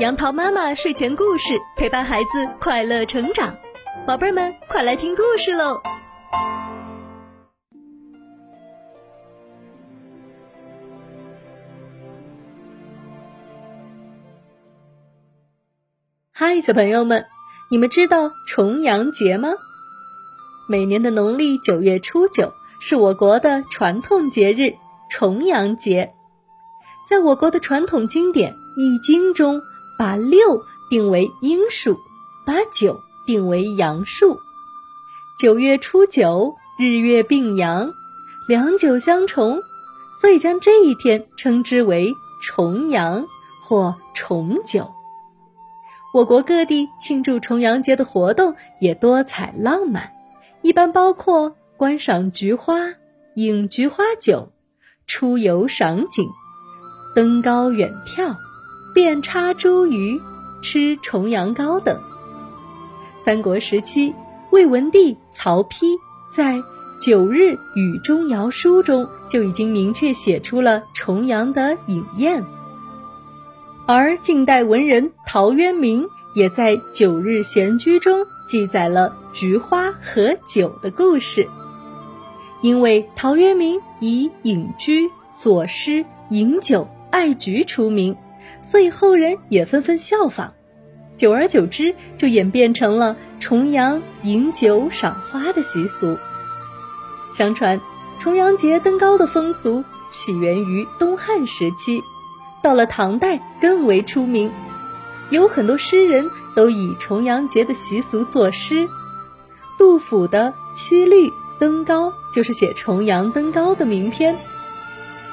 杨桃妈妈睡前故事陪伴孩子快乐成长，宝贝们快来听故事喽！嗨，小朋友们，你们知道重阳节吗？每年的农历九月初九是我国的传统节日重阳节，在我国的传统经典《易经》中。把六定为阴数，把九定为阳数。九月初九，日月并阳，两九相重，所以将这一天称之为重阳或重九。我国各地庆祝重阳节的活动也多彩浪漫，一般包括观赏菊花、饮菊花酒、出游赏景、登高远眺。遍插茱萸、吃重阳糕等。三国时期，魏文帝曹丕在《九日雨中谣书》中就已经明确写出了重阳的饮宴，而近代文人陶渊明也在《九日闲居》中记载了菊花和酒的故事。因为陶渊明以隐居、作诗、饮酒、爱菊出名。所以后人也纷纷效仿，久而久之就演变成了重阳饮酒赏花的习俗。相传，重阳节登高的风俗起源于东汉时期，到了唐代更为出名，有很多诗人都以重阳节的习俗作诗。杜甫的《七律·登高》就是写重阳登高的名篇。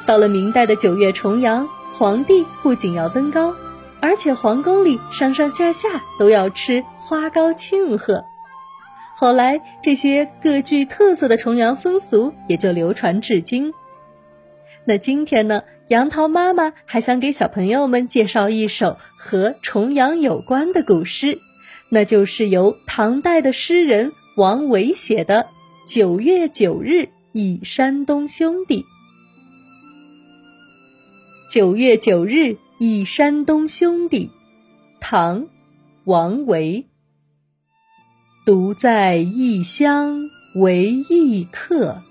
到了明代的九月重阳。皇帝不仅要登高，而且皇宫里上上下下都要吃花糕庆贺。后来，这些各具特色的重阳风俗也就流传至今。那今天呢，杨桃妈妈还想给小朋友们介绍一首和重阳有关的古诗，那就是由唐代的诗人王维写的《九月九日忆山东兄弟》。九月九日忆山东兄弟，唐·王维。独在异乡为异客，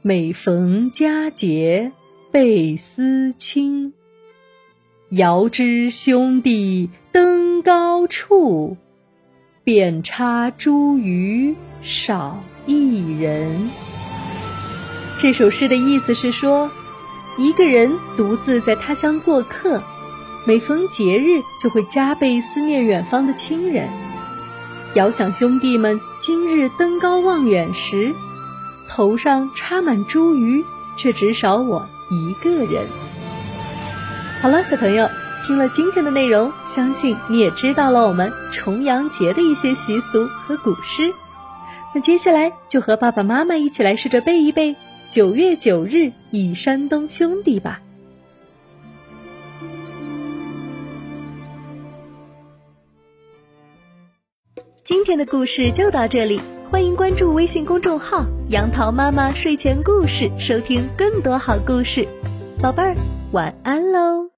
每逢佳节倍思亲。遥知兄弟登高处，遍插茱萸少一人。这首诗的意思是说。一个人独自在他乡做客，每逢节日就会加倍思念远方的亲人。遥想兄弟们今日登高望远时，头上插满茱萸，却只少我一个人。好了，小朋友，听了今天的内容，相信你也知道了我们重阳节的一些习俗和古诗。那接下来就和爸爸妈妈一起来试着背一背。九月九日忆山东兄弟吧。今天的故事就到这里，欢迎关注微信公众号“杨桃妈妈睡前故事”，收听更多好故事。宝贝儿，晚安喽。